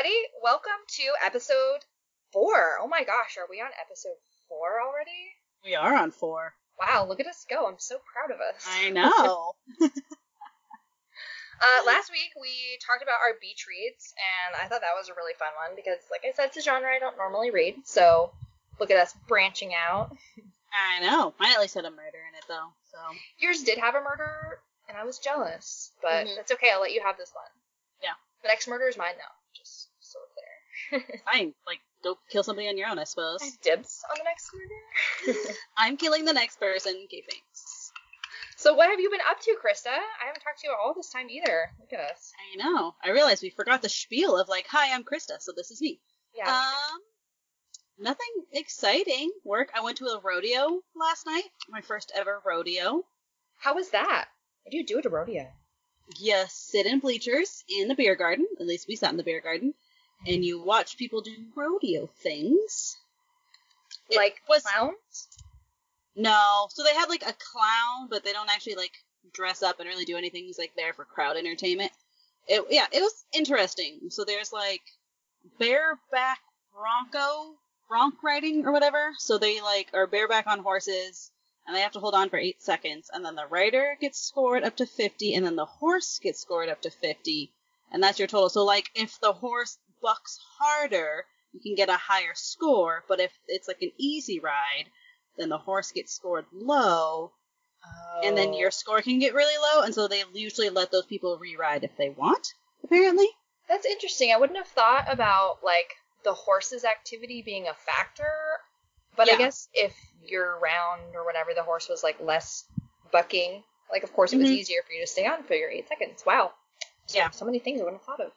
Everybody. Welcome to episode four. Oh my gosh, are we on episode four already? We are on four. Wow, look at us go. I'm so proud of us. I know. Uh, last week we talked about our beach reads, and I thought that was a really fun one because, like I said, it's a genre I don't normally read. So look at us branching out. I know. Mine at least had a murder in it though. So Yours did have a murder, and I was jealous, but Mhm. that's okay. I'll let you have this one. Yeah. The next murder is mine now. Just so we're clear. fine. Like go kill somebody on your own, I suppose. Dibs on the next murder. I'm killing the next person. Okay, thanks. so what have you been up to, Krista? I haven't talked to you all this time either. Look at us. I know. I realized we forgot the spiel of like, hi, I'm Krista, so this is me. Yeah. Um, nothing exciting. Work. I went to a rodeo last night. My first ever rodeo. How was that? What do you do at a rodeo? You sit in bleachers in the beer garden. At least we sat in the beer garden, and you watch people do rodeo things. It like was clowns? No. So they had like a clown, but they don't actually like dress up and really do anything. He's like there for crowd entertainment. It yeah, it was interesting. So there's like bareback bronco bronc riding or whatever. So they like are bareback on horses and they have to hold on for eight seconds, and then the rider gets scored up to fifty, and then the horse gets scored up to fifty, and that's your total. So like if the horse bucks harder, you can get a higher score, but if it's like an easy ride, then the horse gets scored low, and then Oh. your score can get really low, and so they usually let those people re-ride if they want. Apparently, That's interesting. I wouldn't have thought about like the horse's activity being a factor, but I guess if you're round or whatever, the horse was like less bucking. Like, of course, it was Mhm. easier for you to stay on for your eight seconds. Wow. So, Yeah. So many things I wouldn't have thought of.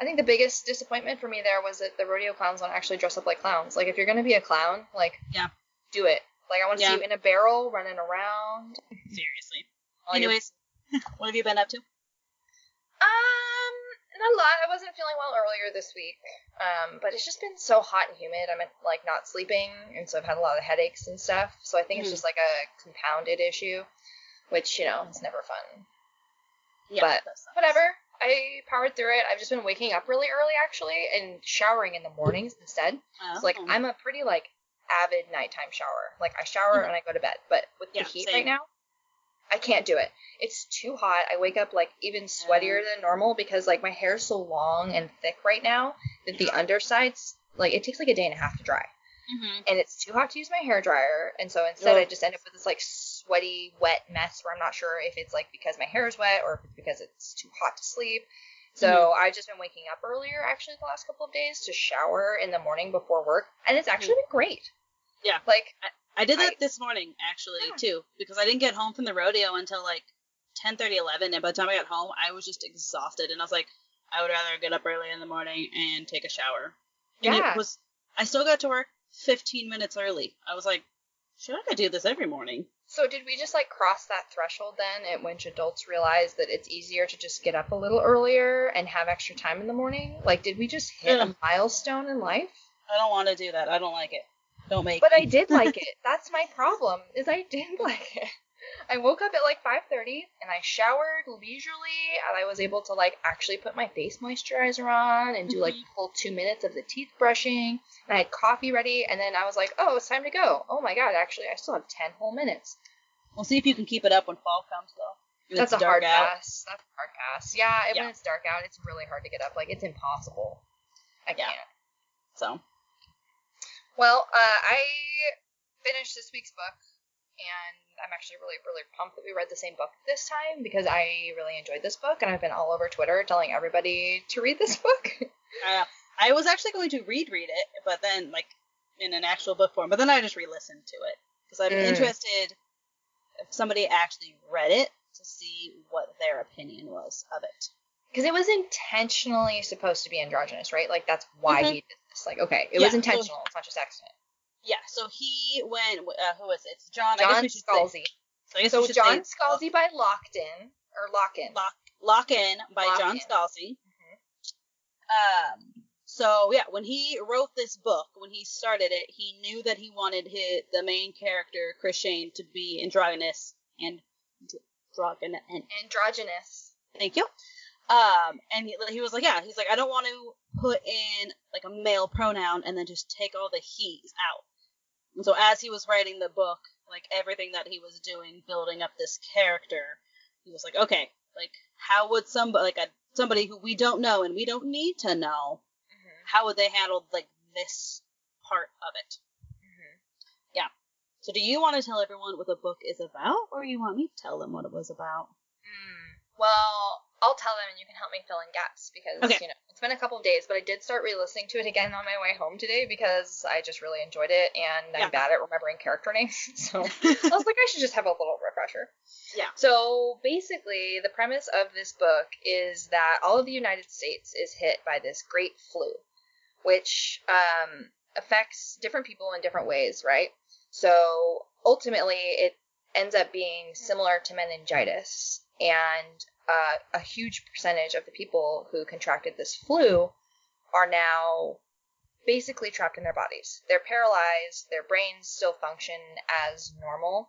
I think the biggest disappointment for me there was that the rodeo clowns don't actually dress up like clowns. Like, if you're gonna be a clown, like, Yeah. do it. Like, I want to Yeah. see you in a barrel running around. seriously. Anyways, what have you been up to? Um, not a lot. I wasn't feeling well earlier this week. Um, but it's just been so hot and humid. I'm like not sleeping, and so I've had a lot of headaches and stuff. So I think it's Mhm. just like a compounded issue, which you know is never fun. Yeah, But. Whatever. I powered through it. I've just been waking up really early actually, and showering in the mornings instead. So like Oh. I'm a pretty like avid nighttime shower. Like I shower Mhm. and I go to bed. But with Yeah, the heat same. right now, I can't do it. It's too hot. I wake up like even sweatier than normal because like my hair's so long and thick right now that the undersides like it takes like a day and a half to dry. Mhm. And it's too hot to use my hair dryer. And so instead I just end up with this like sweaty, wet mess where I'm not sure if it's like because my hair is wet or if it's because it's too hot to sleep. So mm-hmm. I've just been waking up earlier actually the last couple of days to shower in the morning before work. And it's actually mm-hmm. been great. Yeah. Like I did that I- this morning actually Yeah. too because I didn't get home from the rodeo until like 10, 11, and by the time I got home, I was just exhausted, and I was like, I would rather get up early in the morning and take a shower. And Yeah. it was. I still got to work 15 minutes early. I was like, should I do this every morning? So did we just like cross that threshold then at which adults realize that it's easier to just get up a little earlier and have extra time in the morning? Like did we just hit a milestone in life? I don't want to do that. I don't like it. Don't make. It But me. I did like it. That's my problem. Is I did like it. I woke up at like 5:30 and I showered leisurely and I was able to like actually put my face moisturizer on and do like Mhm. the full 2 minutes of the teeth brushing and I had coffee ready and then I was like, "Oh, it's time to go." Oh my god, actually I still have 10 whole minutes. We'll see if you can keep it up when fall comes though. That's a hard out. pass. That's a hard pass. Yeah, Yeah. when it's dark out, it's really hard to get up. Like it's impossible. I Yeah. can't. So Well, uh, I finished this week's book, and I'm actually really, really pumped that we read the same book this time because I really enjoyed this book, and I've been all over Twitter telling everybody to read this book. uh, I was actually going to read read it, but then like in an actual book form. But then I just re-listened to it because I'm Mm. interested if somebody actually read it to see what their opinion was of it. Because it was intentionally supposed to be androgynous, right? Like that's why Mhm. he did this. Like, okay, it Yeah, was intentional. it's not just accident. Yeah. So he went. Uh, who is it? It's John. I guess John Scalzi. so I guess So John say, Scalzi by Locked-In or Lock-In. Lock, Lock In by Lock John In. Scalzi. Mhm. Um. So yeah, when he wrote this book, when he started it, he knew that he wanted his the main character Chris Shane to be androgynous and androgynous. And Androgynous. thank you. Um, and he, he was like, yeah, he's like, I don't want to put in like a male pronoun and then just take all the he's out. And so as he was writing the book, like everything that he was doing, building up this character, he was like, okay, like how would somebody like a somebody who we don't know and we don't need to know, Mhm. how would they handle like this part of it? Mhm. So do you want to tell everyone what the book is about, or you want me to tell them what it was about? Mm. Well, I'll tell them and you can help me fill in gaps because Okay. you know it's been a couple of days, but I did start re-listening to it again on my way home today because I just really enjoyed it and I'm bad at remembering character names, so I was like I should just have a little refresher. Yeah. So basically, the premise of this book is that all of the United States is hit by this great flu, which um, affects different people in different ways, right? So ultimately, it ends up being similar to meningitis, and uh, a huge percentage of the people who contracted this flu are now basically trapped in their bodies. They're paralyzed, their brains still function as normal.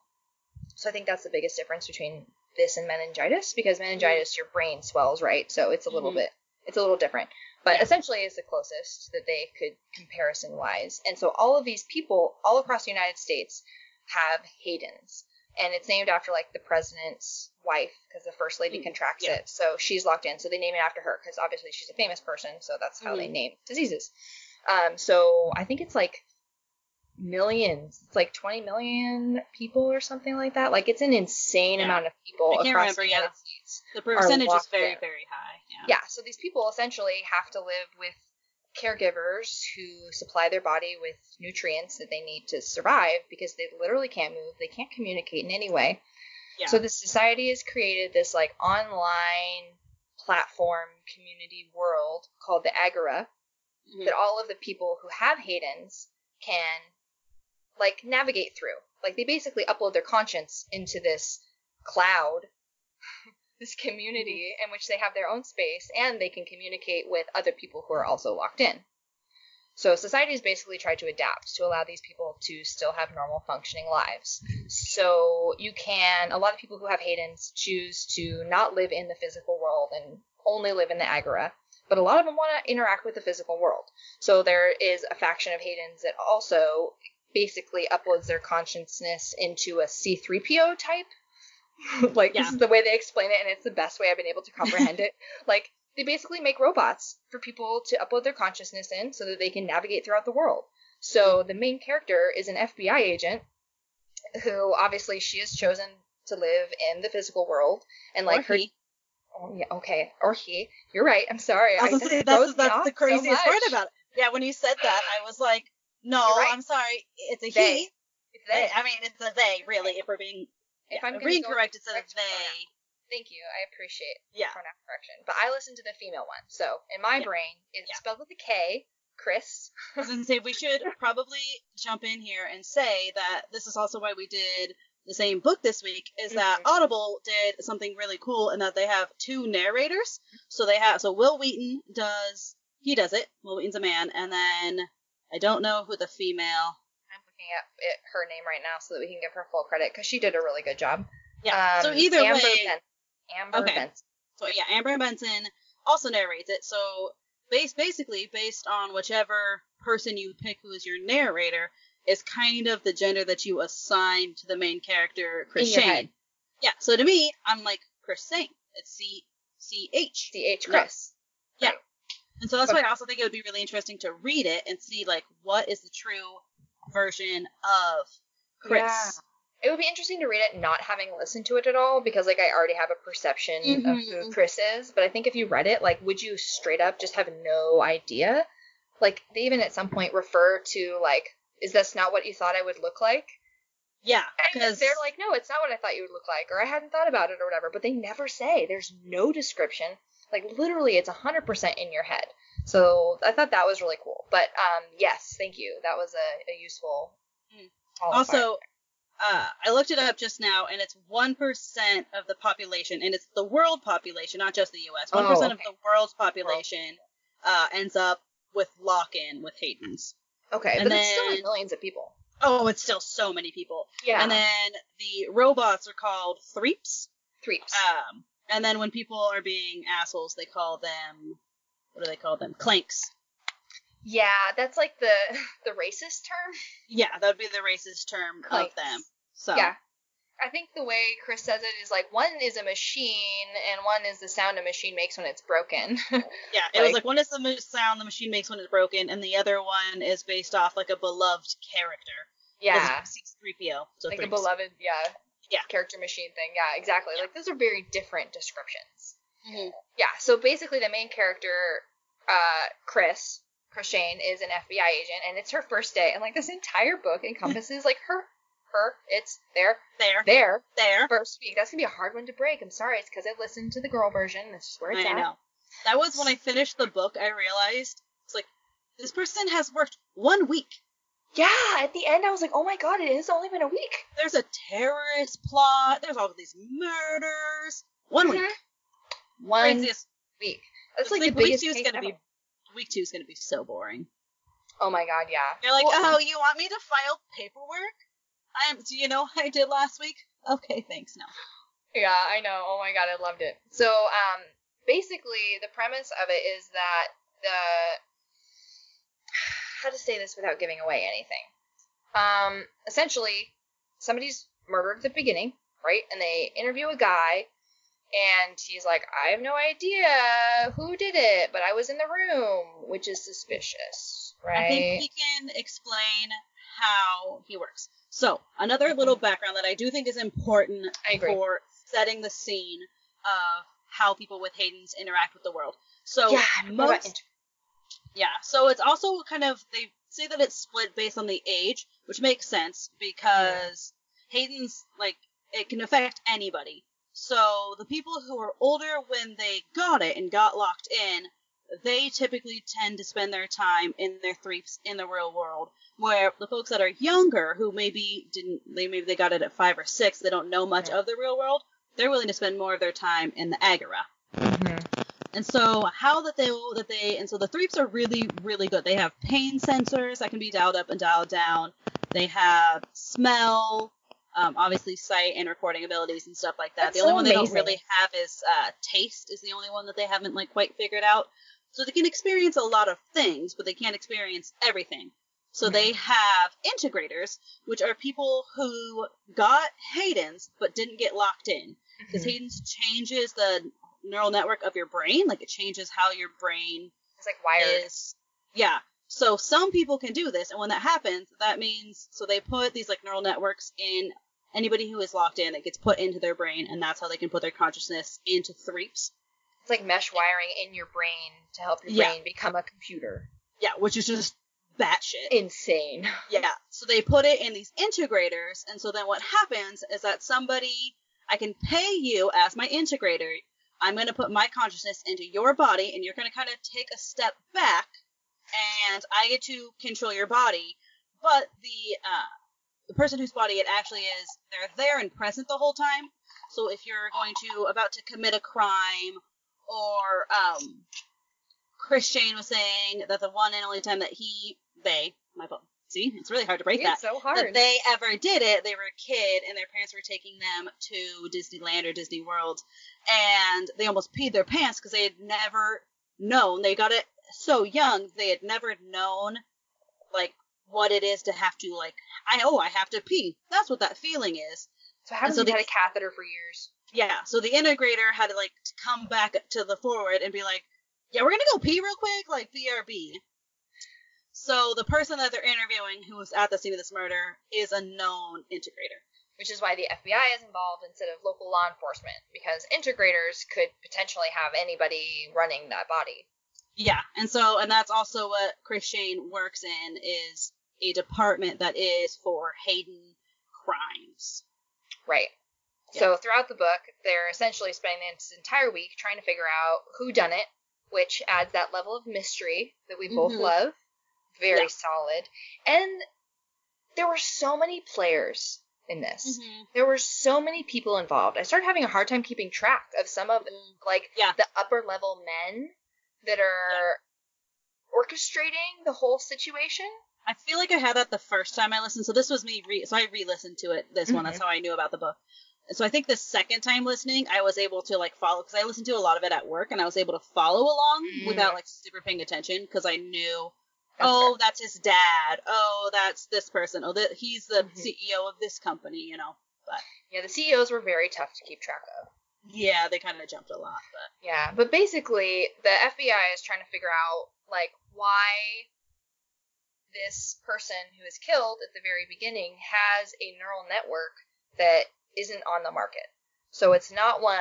So I think that's the biggest difference between this and meningitis because meningitis your brain swells, right? So it's a little Mhm. bit it's a little different. But Yeah. essentially it's the closest that they could comparison wise. And so all of these people all across the United States have Haydens. And it's named after like the president's wife because the first lady Mm, contracts yeah. it. So she's locked in. So they name it after her because obviously she's a famous person. So that's how they Mhm. name diseases. Um, so I think it's like millions. It's like 20 million people or something like that. Like it's an insane Yeah. amount of people I can't across remember, the yeah. States. The percentage is very, in. very high. Yeah. Yeah, so these people essentially have to live with caregivers who supply their body with nutrients that they need to survive because they literally can't move, they can't communicate in any way. Yeah. So the society has created this like online platform community world called the Agora Mhm. that all of the people who have Haydens can like navigate through. Like they basically upload their conscience into this cloud, this community in which they have their own space and they can communicate with other people who are also locked in. So society has basically tried to adapt to allow these people to still have normal functioning lives. So you can a lot of people who have Haydens choose to not live in the physical world and only live in the agora but a lot of them want to interact with the physical world. So there is a faction of Haydens that also basically uploads their consciousness into a C3PO type. like Yeah. this is the way they explain it, and it's the best way I've been able to comprehend it. Like they basically make robots for people to upload their consciousness in so that they can navigate throughout the world. So mm-hmm. the main character is an FBI agent who obviously she has chosen to live in the physical world and like Or her he. Oh yeah, okay. Or he. You're right. I'm sorry. I was I, say, that's, that's the so craziest part about it. Yeah, when you said that, I was like, no, right. I'm sorry, it's a They. he. It's they. I mean, it's a they, really, if we're being, If I'm if gonna we're go it's a they. pronoun. Thank you. I appreciate Yeah. pronoun correction. But I listened to the female one. So in my Yeah. brain, it's Yeah. spelled with a K. Chris. I was going to say, we should probably jump in here and say that this is also why we did the same book this week, is that Mhm. Audible did something really cool in that they have two narrators. So they have, so Wil Wheaton does, he does it. Wil Wheaton's a man. And then I don't know who the female, looking at it, her name right now so that we can give her full credit because she did a really good job. yeah. so Um, either Amber way, Ben- Amber Okay. Benson. So yeah, Amber Benson also narrates it. So base basically based on whichever person you pick who is your narrator is kind of the gender that you assign to the main character, Chris In your Shane. head. Yeah. So to me, I'm like Chris Shane. It's C C H. C H No. Chris. Yeah. Right. And so that's why I also think it would be really interesting to read it and see like what is the true version of Chris. Yeah. It would be interesting to read it not having listened to it at all because like I already have a perception of who Mhm. Chris is, but I think if you read it, like would you straight up just have no idea? Like they even at some point refer to like is this not what you thought I would look like? Yeah, And because they're like, no, it's not what I thought you would look like, or I hadn't thought about it, or whatever. But they never say. There's no description. Like literally, it's hundred percent in your head. So I thought that was really cool. But um, yes, thank you. That was a, a useful. Mm. Also, uh, I looked it up just now, and it's one percent of the population, and it's the world population, not just the U.S. One Oh, of okay. the world's population uh, ends up with lock-in with Hayden's. okay, and but it's still like millions of people. Oh, it's still so many people. Yeah, And then the robots are called threeps. threeps. Um, and then when people are being assholes, they call them what do they call them? Clanks. Yeah, that's like the the racist term. Yeah, that would be the racist term of them. So Yeah. I think the way Chris says it is like one is a machine and one is the sound a machine makes when it's broken. Yeah, it was Like- like one is the sound the machine makes when it's broken, and the other one is based off like a beloved character. yeah. C3PO. So Like a beloved, yeah. Yeah. Character machine thing. Yeah, exactly. Like those are very different descriptions. Mhm. Yeah, so basically the main character, uh, Chris, Chris Shane, is an FBI agent and it's her first day and like this entire book encompasses like her her, it's there, There, their there. first week. That's gonna be a hard one to break. I'm sorry, it's because I listened to the girl version. That's just where it's I at. know. That was when I finished the book. I realized it's like this person has worked one week. Yeah, at the end I was like, oh my god, it has only been a week. There's a terrorist plot. There's all of these murders. One Mhm. week. One Craziest. week. That's It's like, like the week two is gonna ever. be week two is gonna be so boring. Oh my god, yeah. You're like, Well- oh, you want me to file paperwork? I'm. Do you know what I did last week? Okay, thanks. No. Yeah, I know. Oh my god, I loved it. So, um, basically, the premise of it is that the how to say this without giving away anything. Um, essentially, somebody's murdered at the beginning, right? And they interview a guy, and he's like, "I have no idea who did it, but I was in the room," which is suspicious, right? I think he can explain how he works. So, another mm-hmm. little background that I do think is important for setting the scene of how people with Hayden's interact with the world. So, yeah, I forgot about most, yeah, so it's also kind of, they say that it's split based on the age, which makes sense because Hayden's, like, it can affect anybody. So, the people who were older when they got it and got locked in, they typically tend to spend their time in their threeps in the real world. Where the folks that are younger, who maybe didn't, they maybe they got it at five or six, they don't know much of the real world, they're willing to spend more of their time in the Agora. Mhm. And so how that they that they and so the threeps are really really good. They have pain sensors that can be dialed up and dialed down. They have smell, um, obviously sight and recording abilities and stuff like that. That's the only so one they don't really have is uh, taste is the only one that they haven't like quite figured out. So they can experience a lot of things, but they can't experience everything. So they have integrators, which are people who got Hayden's but didn't get locked in because Mhm. Hayden's changes the neural network of your brain. Like it changes how your brain It's like wired. is. Yeah. So some people can do this, and when that happens, that means so they put these like neural networks in anybody who is locked in. It gets put into their brain, and that's how they can put their consciousness into threeps. It's like mesh wiring in your brain to help your Yeah. brain become a computer. Yeah, which is just batshit. Insane. Yeah. So they put it in these integrators, and so then what happens is that somebody, I can pay you as my integrator. I'm going to put my consciousness into your body, and you're going to kind of take a step back, and I get to control your body. But the uh, the person whose body it actually is, they're there and present the whole time. So if you're going to about to commit a crime, or um, Chris Shane was saying that the one and only time that he they my fault. See, it's really hard to break that. It's so That hard. they ever did it, they were a kid and their parents were taking them to Disneyland or Disney World, and they almost peed their pants because they had never known. They got it so young, they had never known like what it is to have to like I oh I have to pee. That's what that feeling is. so how so they- had a catheter for years? Yeah, so the integrator had to like come back to the forward and be like, "Yeah, we're gonna go pee real quick, like BRB." So the person that they're interviewing, who was at the scene of this murder, is a known integrator. Which is why the FBI is involved instead of local law enforcement, because integrators could potentially have anybody running that body. Yeah, and so and that's also what Chris Shane works in is a department that is for Hayden crimes. Right. So throughout the book, they're essentially spending this entire week trying to figure out who done it, which adds that level of mystery that we both Mhm. love. Very Yeah. solid. And there were so many players in this. Mm-hmm. There were so many people involved. I started having a hard time keeping track of some of like Yeah. the upper level men that are orchestrating the whole situation. I feel like I had that the first time I listened. So this was me re so I re-listened to it this one. Mhm. That's how I knew about the book. And so I think the second time listening, I was able to like follow because I listened to a lot of it at work, and I was able to follow along Mm. without like super paying attention because I knew That's oh, that's his dad. Oh, that's this person. Oh, that he's the Mhm. CEO of this company. You know. But Yeah, the CEOs were very tough to keep track of. Yeah, they kind of jumped a lot. But Yeah, but basically, the FBI is trying to figure out like why this person who is killed at the very beginning has a neural network that isn't on the market. So it's not one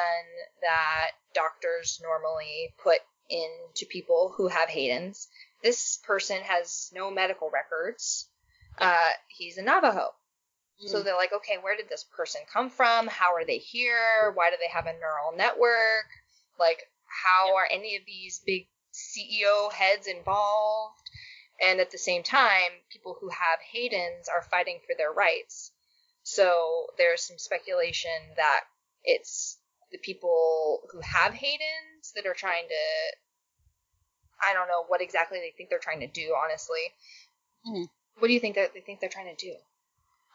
that doctors normally put into people who have Hayden's. This person has no medical records. Uh, he's a Navajo. So Mm. they're like, okay, where did this person come from? How are they here? Why do they have a neural network? Like, how are any of these big CEO heads involved? And at the same time, people who have Hayden's are fighting for their rights. So there's some speculation that it's the people who have Hayden's that are trying to. I don't know what exactly they think they're trying to do, honestly. Mhm. What do you think that they think they're trying to do?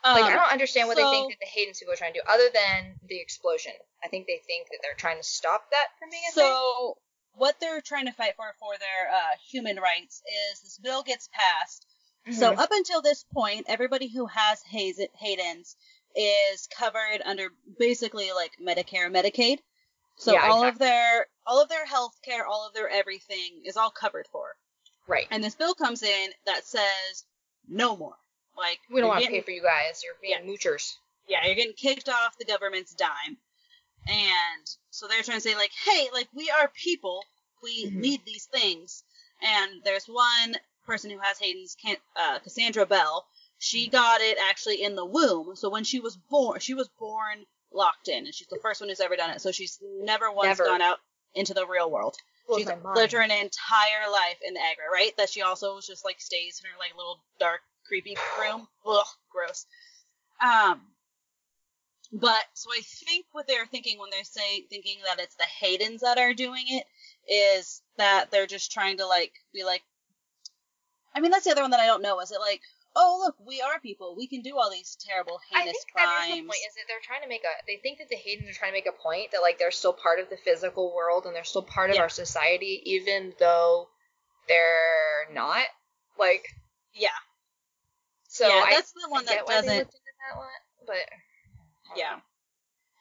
Like, I Um, don't understand what they think that the Hayden's people are trying to do, other than the explosion. I think they think that they're trying to stop that from being a thing. So what they're trying to fight for for their uh, human rights is this bill gets passed. So Mhm. up until this point, everybody who has Hayes- Hayden's is covered under basically like Medicare, and Medicaid. So Yeah, all of their all of their health care, all of their everything is all covered for. right. And this bill comes in that says no more. Like We don't want to pay for you guys. You're being Yeah. moochers. yeah, you're getting kicked off the government's dime. And so they're trying to say, like, hey, like, we are people. We Mhm. need these things. And there's one person who has Hayden's, Can- uh, Cassandra Bell. She got it actually in the womb. So when she was born, she was born locked in. And she's the first one who's ever done it. So she's never once Never. gone out into the real world. Blows she's lived her entire life in the Agora, right? That she also just like stays in her like little dark, creepy room. Ugh, gross. Um, but so I think what they're thinking when they're saying thinking that it's the Haydens that are doing it is that they're just trying to like be like. I mean, that's the other one that I don't know. Is it like, oh look, we are people. We can do all these terrible, heinous I heinous think that is crimes. the point. Is that they're trying to make a? They think that the Haydens are trying to make a point that like they're still part of the physical world and they're still part of Yeah. our society, even though they're not. Like, yeah, so yeah, that's the one that doesn't. that one, but Yeah.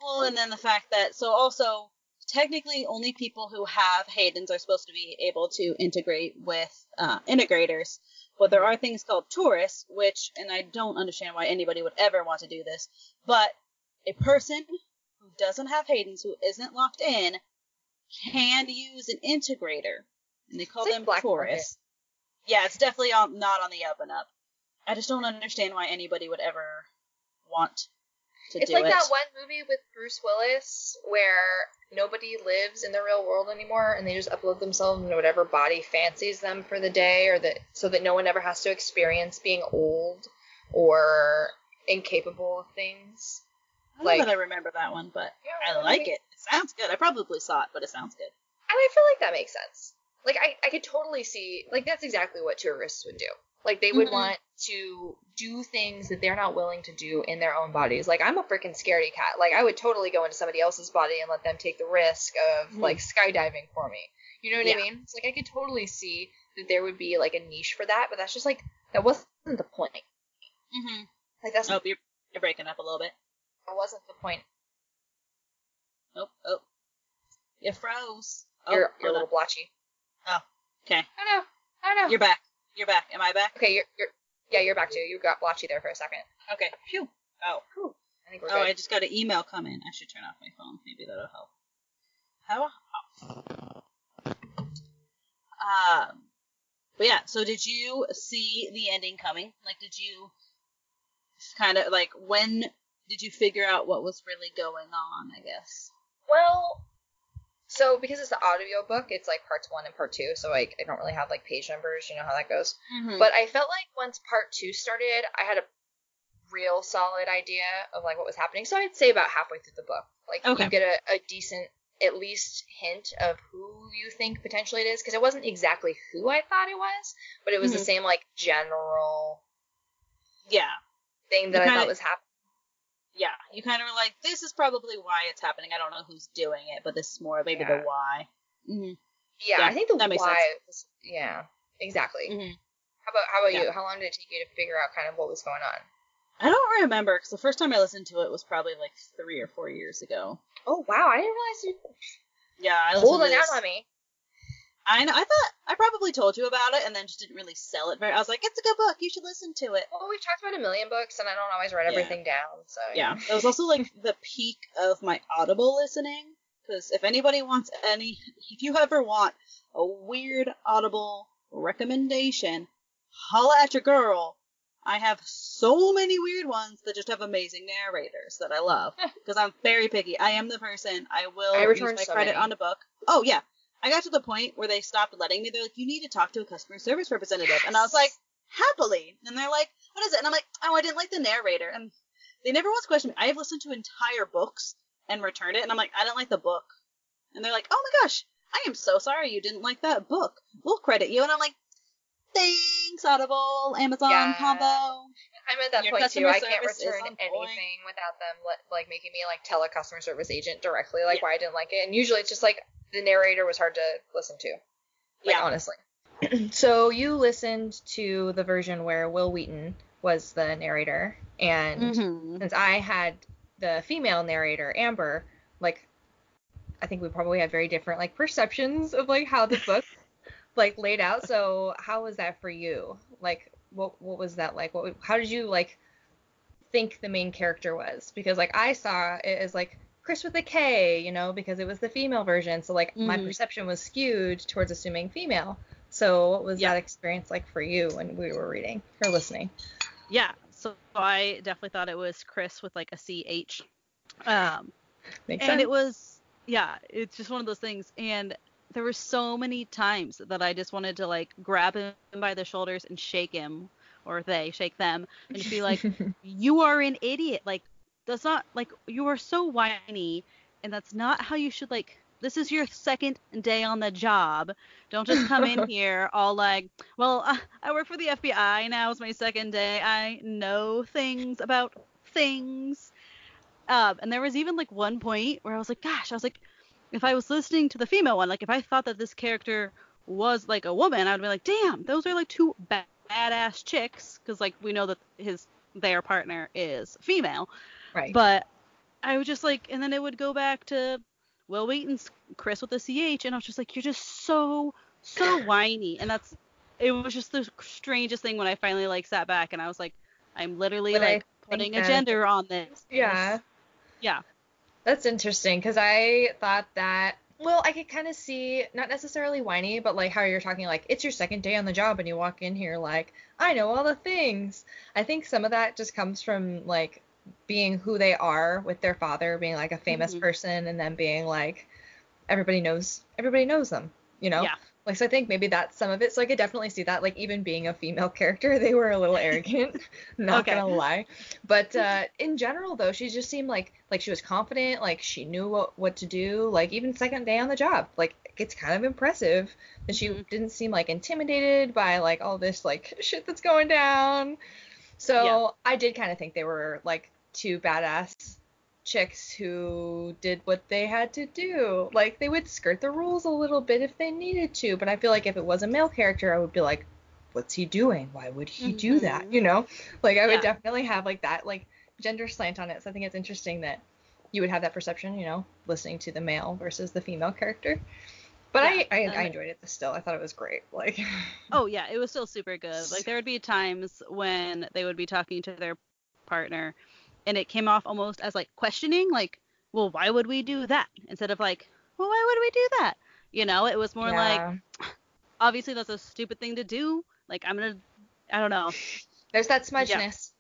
Well, and then the fact that so also technically only people who have Hayden's are supposed to be able to integrate with uh, integrators, but there are things called tourists, which and I don't understand why anybody would ever want to do this, but a person who doesn't have Hayden's who isn't locked in can use an integrator, and they call It's like them market. tourists. Yeah, it's definitely on, not on the up and up. I just don't understand why anybody would ever want to It's do like it. that one movie with Bruce Willis where nobody lives in the real world anymore and they just upload themselves into whatever body fancies them for the day or that so that no one ever has to experience being old or incapable of things. I like- I remember that one, but Yeah, I like it. It sounds good. I probably saw it, but it sounds good. And I feel like that makes sense. Like I, I could totally see like that's exactly what tourists would do. Like they would Mhm. want to do things that they're not willing to do in their own bodies. Like I'm a freaking scaredy cat. Like I would totally go into somebody else's body and let them take the risk of Mhm. like skydiving for me. You know what Yeah. I mean? It's like I could totally see that there would be like a niche for that, but that's just like that wasn't the point. Mm-hmm. Like that's Oh, you're, you're breaking up a little bit. that wasn't the point. Oh, oh. You froze. Oh, You're you're a little blotchy. Oh, okay. I know. I know. You're back. You're back. Am I back? okay. You're you're yeah. You're back too. You got blotchy there for a second. Okay. Phew. Oh. Whew. I think we're Oh, good. I just got an email come in. I should turn off my phone. Maybe that'll help. How? Um. But yeah. So did you see the ending coming? Like, did you kind of like when did you figure out what was really going on? I guess. Well, so because it's the audio book, it's like parts one and part two. So like I don't really have like page numbers. You know how that goes. Mm-hmm. But I felt like once part two started, I had a real solid idea of like what was happening. So I'd say about halfway through the book, like Okay. you get a, a decent, at least hint of who you think potentially it is, because it wasn't exactly who I thought it was, but it was the Mhm. same like general yeah. thing that I thought was happening. Yeah, you kind of were like, this is probably why it's happening. I don't know who's doing it, but this is more maybe Yeah. the why. Mm-hmm. Yeah, Yeah, I think the that makes why sense. was yeah, exactly. Mhm. How about how about Yeah. you? How long did it take you to figure out kind of what was going on? I don't remember because the first time I listened to it was probably like three or four years ago. Oh wow, I didn't realize you Yeah, I listened holding to out on me. I know. I thought I probably told you about it and then just didn't really sell it very. I was like, it's a good book. You should listen to it. Well, we've talked about a million books, and I don't always write Yeah. everything down. So Yeah, it was also like the peak of my Audible listening. Because if anybody wants any, if you ever want a weird Audible recommendation, holla at your girl. I have so many weird ones that just have amazing narrators that I love. Because I'm very picky. I am the person I will I use my so credit many. on a book. Oh yeah, I got to the point where they stopped letting me. They're like, you need to talk to a customer service representative, and I was like, happily. And they're like, what is it? And I'm like, oh, I didn't like the narrator. And they never once questioned me. I have listened to entire books and returned it, and I'm like, I didn't like the book. And they're like, oh my gosh, I am so sorry you didn't like that book. We'll credit you. And I'm like, thanks, Audible, Amazon Yeah. combo. I'm at that Your point too. I can't return on point. anything without them like making me like tell a customer service agent directly like Yeah. why I didn't like it. And usually it's just like the narrator was hard to listen to. Like Yeah. honestly. so you listened to the version where Wil Wheaton was the narrator, and Mhm. since I had the female narrator Amber, like I think we probably had very different like perceptions of like how the book like laid out. So how was that for you? Like what what was that like? What how did you like think the main character was? Because like I saw it as like Chris with a K, you know, because it was the female version. So like my Mhm. perception was skewed towards assuming female. So what was Yeah. that experience like for you when we were reading or listening? Yeah, so I definitely thought it was Chris with like a CH. Um, Makes and sense. it was, yeah, it's just one of those things. And there were so many times that I just wanted to like grab him by the shoulders and shake him, or they shake them, and just be like, you are an idiot. Like, that's not, like, you are so whiny, and that's not how you should, like, this is your second day on the job. Don't just come in here all like, well, uh, I work for the FBI. Now it's my second day. I know things about things. Um, and there was even like one point where I was like, gosh, I was like, if I was listening to the female one, like if I thought that this character was like a woman, I would be like, damn, those are like two ba- badass chicks, because like we know that his their partner is female. right. But I was just like, and then it would go back to Wil Wheaton's Chris with the CH, and I was just like, you're just so, so whiny. And that's, it was just the strangest thing when I finally like sat back and I was like, I'm literally I like putting a gender on this. yeah. Yeah. That's interesting because I thought that. Well, I could kind of see not necessarily whiny, but like how you're talking like it's your second day on the job and you walk in here like I know all the things. I think some of that just comes from like being who they are with their father being like a famous Mhm. person and then being like everybody knows everybody knows them, you know? Yeah. Like so I think maybe that's some of it. So I could definitely see that. Like even being a female character, they were a little arrogant. not Okay. gonna lie. But uh in general though, she just seemed like like she was confident, like she knew what what to do, like even second day on the job. Like it's kind of impressive that she Mhm. didn't seem like intimidated by like all this like shit that's going down. So Yeah. I did kind of think they were like two badass chicks who did what they had to do. Like they would skirt the rules a little bit if they needed to, but I feel like if it was a male character, I would be like, what's he doing? Why would he do mm-hmm. that? You know? Like I would Yeah. definitely have like that like gender slant on it. So I think it's interesting that you would have that perception, you know, listening to the male versus the female character. But Yeah, I, I, I enjoyed it still. I thought it was great. Like Oh yeah, it was still super good. Like there would be times when they would be talking to their partner and it came off almost as like questioning, like, well, why would we do that? Instead of like, well, why would we do that? You know, it was more like obviously that's a stupid thing to do. Like I'm gonna I don't know. there's that smudgeness.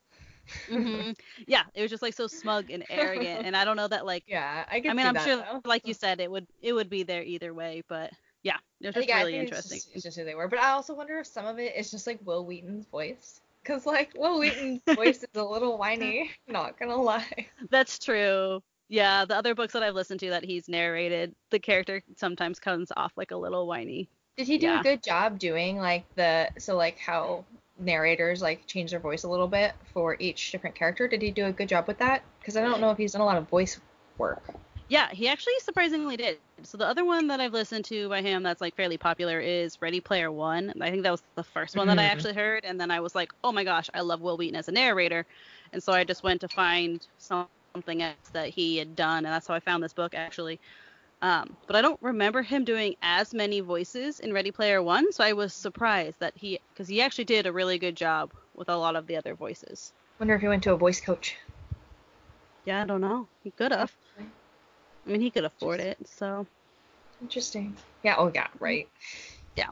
hmm yeah, it was just like so smug and arrogant and I don't know that like Yeah, I get I mean, I'm that, sure, though. like you said, it would it would be there either way, but yeah, it was just yeah, really think it's interesting. just- It's just, who they were. But I also wonder if some of it is just like Wil Wheaton's voice. Because, like, Wil Wheaton's voice is a little whiny, not gonna lie. That's true. Yeah, the other books that I've listened to that he's narrated, the character sometimes comes off like a little whiny. Did he do Yeah. a good job doing, like, the. So, like, how narrators, like, change their voice a little bit for each different character? Did he do a good job with that? Because I don't know if he's done a lot of voice work. Yeah, he actually surprisingly did. So the other one that I've listened to by him that's like fairly popular is Ready Player One. I think that was the first one that I Mhm. actually heard, and then I was like, oh my gosh, I love Wil Wheaton as a narrator, and so I just went to find something else that he had done, and that's how I found this book actually. Um, but I don't remember him doing as many voices in Ready Player One, so I was surprised that he, because he actually did a really good job with a lot of the other voices. Wonder if he went to a voice coach. Yeah, I don't know. He could have. I mean, he could afford it, so. Interesting. Yeah. Oh yeah. Right. Yeah.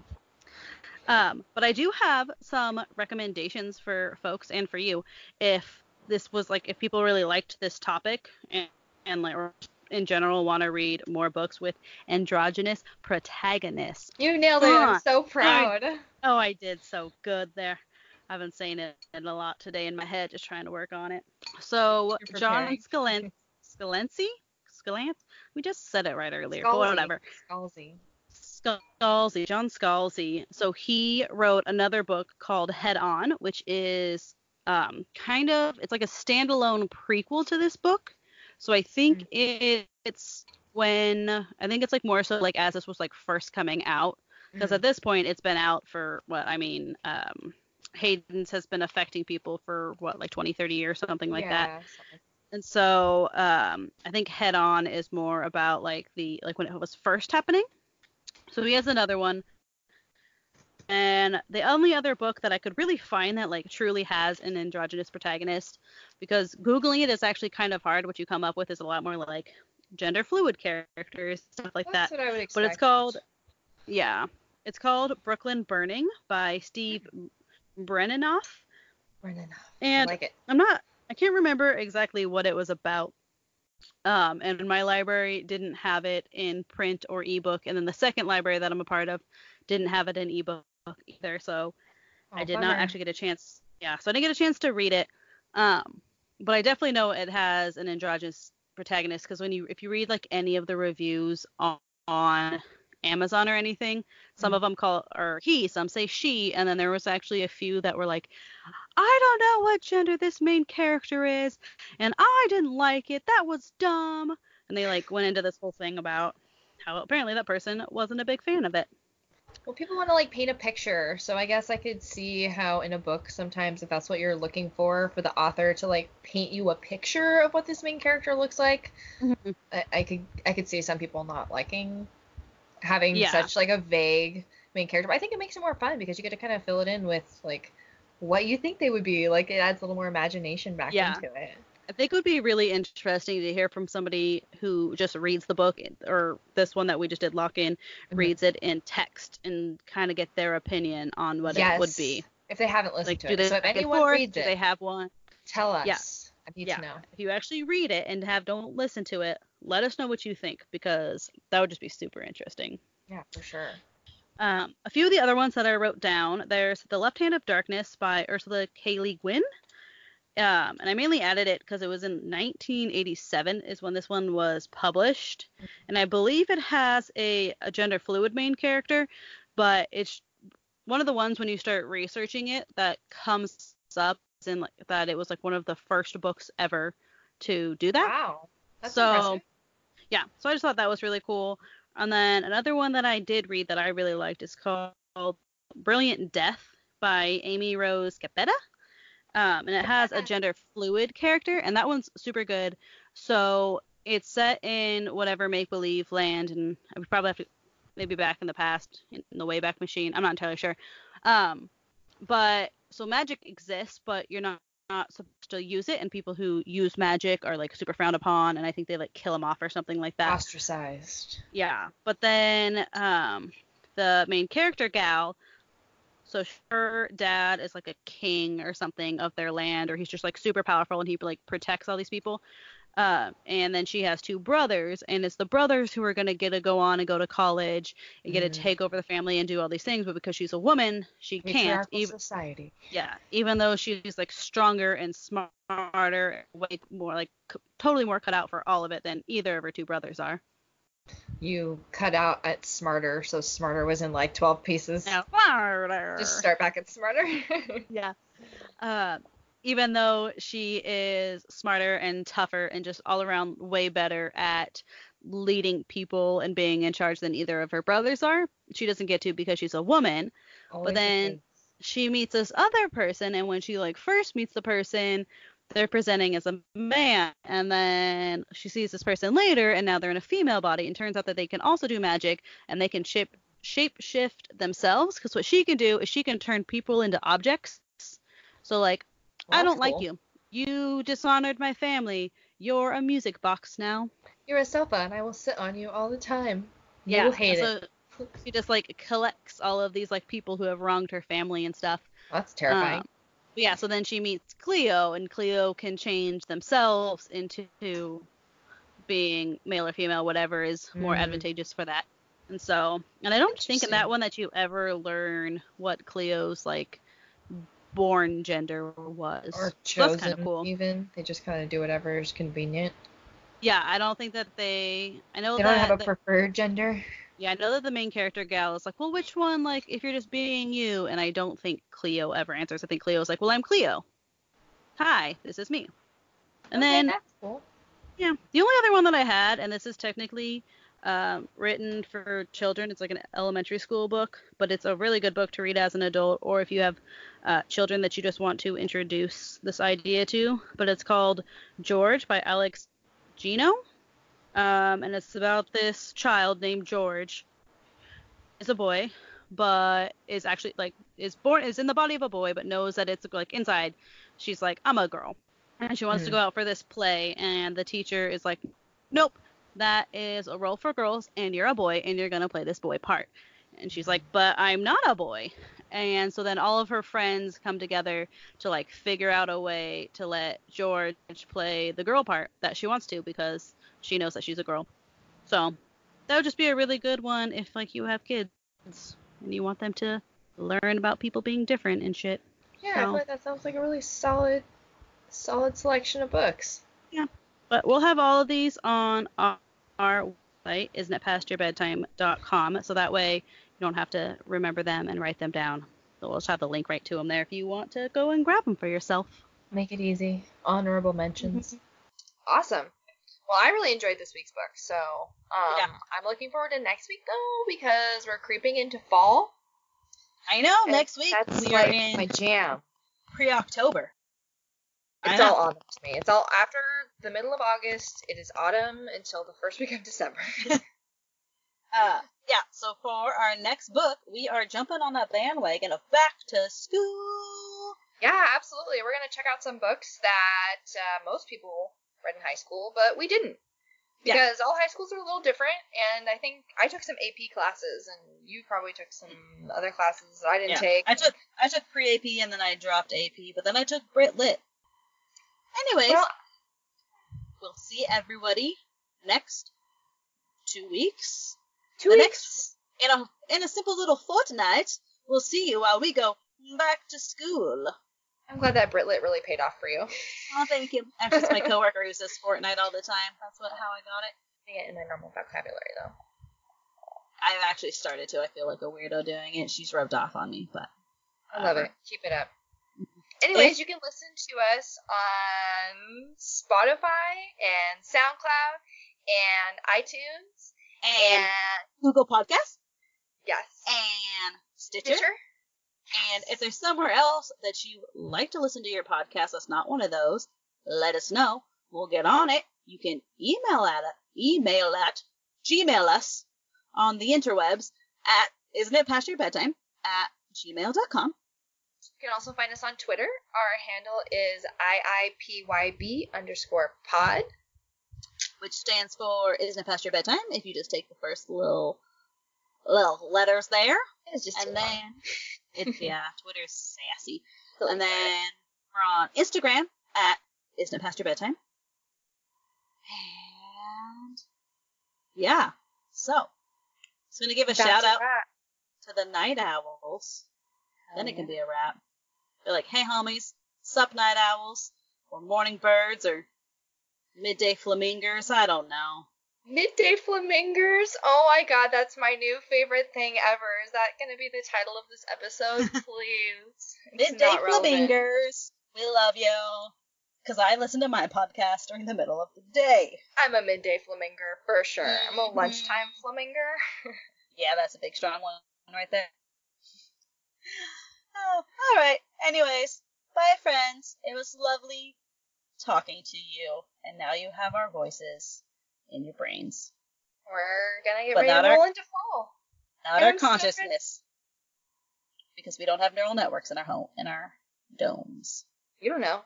Um, but I do have some recommendations for folks and for you if this was like if people really liked this topic and, and like in general want to read more books with androgynous protagonists. You nailed it. I'm so proud. Oh, I did so good there. I've been saying it a lot today in my head, just trying to work on it. So John. Scalen- Scalency, Scalance, we just said it right earlier, but whatever. Scalzi. Scalzi, John Scalzi. So he wrote another book called Head On, which is um, kind of it's like a standalone prequel to this book. So I think it, it's when I think it's like more so like as this was like first coming out because at this point it's been out for what I mean um, Hayden's has been affecting people for what like 20 30 years or something like that something- and so um, I think Head On is more about like the like when it was first happening. So he has another one. And the only other book that I could really find that like truly has an androgynous protagonist, because googling it is actually kind of hard. What you come up with is a lot more like gender fluid characters, stuff like That's that. what I would expect. But it's called yeah, it's called Brooklyn Burning by Steve Brezenoff. Running off. I like it. I'm not I can't remember exactly what it was about. Um, and my library didn't have it in print or ebook, and then the second library that I'm a part of didn't have it in ebook either. So I Oh, did not actually get a chance. Yeah, so I didn't get a chance to read it. Um, but I definitely know it has an androgynous protagonist because when you if you read like any of the reviews on, on Amazon or anything, some Mhm. of them call or he, some say she, and then there was actually a few that were like, I don't know what gender this main character is, and I didn't like it. That was dumb. And they like went into this whole thing about how apparently that person wasn't a big fan of it. Well, people want to like paint a picture, so I guess I could see how in a book sometimes if that's what you're looking for for the author to like paint you a picture of what this main character looks like. Mhm. I, I could I could see some people not liking having Yeah. such like a vague main character, but I think it makes it more fun because you get to kind of fill it in with like what you think they would be. Like it adds a little more imagination back Yeah. into it. I think it would be really interesting to hear from somebody who just reads the book or this one that we just did lock in Mhm. reads it in text and kind of get their opinion on what it would be. If they haven't listened Like, to do it. So if anyone forth? reads do it, they have one? tell us. Yeah. I need Yeah. to know. If you actually read it and have don't listen to it, let us know what you think because that would just be super interesting. Yeah, for sure. Um, a few of the other ones that I wrote down, there's The Left Hand of Darkness by Ursula K. Le Guin. Um, and I mainly added it because it was in 1987 is when this one was published, and I believe it has a, a gender fluid main character, but it's one of the ones when you start researching it that comes up in like that it was like one of the first books ever to do that. Wow. That's So, impressive. Yeah, so I just thought that was really cool. And then another one that I did read that I really liked is called Brilliant Death by Amy Rose Capetta. Um, and it has a gender fluid character, and that one's super good. So it's set in whatever make believe land, and I would probably have to maybe back in the past in the Wayback Machine. I'm not entirely sure. Um, but so magic exists, but you're not not supposed to use it, and people who use magic are like super frowned upon, and I think they like kill them off or something like that. Ostracized. Yeah, but then um, the main character gal, so her dad is like a king or something of their land, or he's just like super powerful and he like protects all these people. Um, and then she has two brothers, and it's the brothers who are gonna get to go on and go to college and get Mm. to take over the family and do all these things, but because she's a woman, she can't. Even society. yeah, even though she's like stronger and smarter, way more like c- totally more cut out for all of it than either of her two brothers are. You cut out at smarter, so smarter was in like 12 pieces. Yeah, smarter. Just start back at smarter. Yeah. Uh, even though she is smarter and tougher and just all around way better at leading people and being in charge than either of her brothers are. She doesn't get to because she's a woman. Always then- the She meets this other person, and when she like first meets the person, they're presenting as a man, and then she sees this person later, and now they're in a female body, and turns out that they can also do magic, and they can shape shape shift themselves. Because what she can do is she can turn people into objects. So like Well, I don't like you. You dishonored my family. You're a music box now. You're a sofa, and I will sit on you all the time. You yeah. will hate so it. she just like collects all of these like people who have wronged her family and stuff. That's terrifying. Um, yeah, so then she meets Cleo, and Cleo can change themselves into being male or female, whatever is more Mhm. advantageous for that. And so, and I don't think in that one that you ever learn what Cleo's like born gender was. or So that's kind of cool. even. They just kind of do whatever is convenient. Yeah, I don't think that they. I know They don't have a that- preferred gender. yeah, I know that the main character gal is like, well, which one? Like, if you're just being you, and I don't think Cleo ever answers. I think Cleo's like, well, I'm Cleo. Hi, this is me. And Okay, then that's cool. Yeah. The only other one that I had, and this is technically um, written for children, it's like an elementary school book, but it's a really good book to read as an adult, or if you have uh, children that you just want to introduce this idea to. But it's called George by Alex Gino. Um, and it's about this child named George. It's a boy, but is actually like is born is in the body of a boy, but knows that it's like inside. She's like, I'm a girl and she wants to Mhm. go out for this play and the teacher is like nope that is a role for girls and you're a boy and you're going to play this boy part. And she's like but i'm not a boy. And so then all of her friends come together to like figure out a way to let george play the girl part that she wants to because she knows that she's a girl. So that would just be a really good one if like you have kids and you want them to learn about people being different and shit. Yeah, I feel like that sounds like a really solid, solid selection of books. But we'll have all of these on our, our website, isn'titpastyyourbedtime.com, so that way you don't have to remember them and write them down. So we'll just have the link right to them there if you want to go and grab them for yourself. Make it easy. Honorable mentions. Awesome. Well, I really enjoyed this week's book, so um, Yeah. I'm looking forward to next week though because we're creeping into fall. I know. and Next week that's we are like in my jam. pre-October. It's all autumn to me. It's all after the middle of August. It is autumn until the first week of December. Uh, yeah. So for our next book, we are jumping on that bandwagon of back to school. yeah, absolutely. We're gonna check out some books that uh, most people read in high school, but we didn't. Yeah. Because all high schools are a little different, and I think I took some AP classes, and you probably took some other classes that I didn't Yeah. take. I took I took pre AP and then I dropped AP, but then I took Brit Lit. Anyways, Well, we'll see everybody next two weeks. two the weeks. next in a in a simple little fortnight. We'll see you while we go back to school. I'm glad that Britlit really paid off for you. Oh, thank you. Actually, it's my coworker who says fortnight all the time. That's what how I got it. Saying it in my normal vocabulary though. I've actually started to. I feel like a weirdo doing it. She's rubbed off on me, but I love it. Keep it up. Anyways, you can listen to us on Spotify and SoundCloud and iTunes And, and Google Podcast yes, and Stitcher. Stitcher. And if there's somewhere else that you like to listen to your podcast that's not one of those, let us know. We'll get on it. You can email at email at gmail us on the interwebs at isn't it past your bedtime at gmail.com. You can also find us on Twitter. Our handle is IIPYB underscore pod. which stands for Isn't It Past Your Bedtime? If you just take the first little little letters there, It's just and long. then it's yeah, Twitter's sassy. And then we're on Instagram at Isn't It Past Your Bedtime? And yeah, so just gonna give a That's shout out to the Night Owls. then it can be a wrap. They're like, hey homies, sup Night Owls, or Morning Birds, or Midday Flamingers. I don't know. Midday Flamingers. Oh my god, that's my new favorite thing ever. Is that going to be the title of this episode? Please. Midday. Flamingers. We love you. because I listen to my podcast during the middle of the day. I'm a midday flaminger for sure. I'm a Mhm. lunchtime flaminger. Yeah, that's a big strong one right there. Oh, all right. Anyways, bye, friends. It was lovely talking to you, and now you have our voices in your brains, We're gonna get But ready to our- roll into fall. not our I'm consciousness, because we don't have neural networks in our home in our domes. You don't know.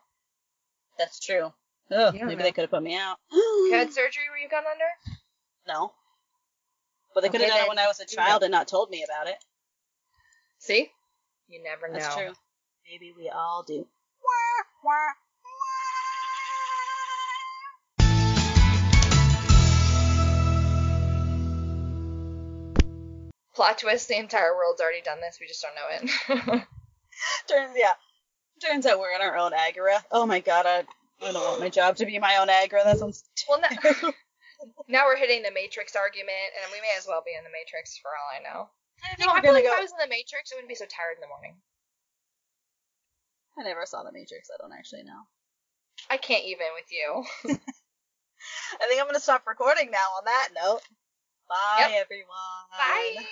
That's true. Oh, maybe know. they could have put me out. You had surgery where you got under? no, but they could have done it when I was a child and not told me about it. See? You never know. That's true. Maybe we all do. Plot twist: the entire world's already done this. We just don't know it. Turns yeah. Turns out we're in our own Agora. Oh my god, I, I don't want my job to be my own Agora. That sounds well, now, now we're hitting the Matrix argument, and we may as well be in the Matrix for all I know. I No, think I like go. if I was in the Matrix, I wouldn't be so tired in the morning. I never saw the Matrix. I don't actually know. I can't even with you. I think I'm gonna stop recording now. On that note, bye Yep. everyone. Bye.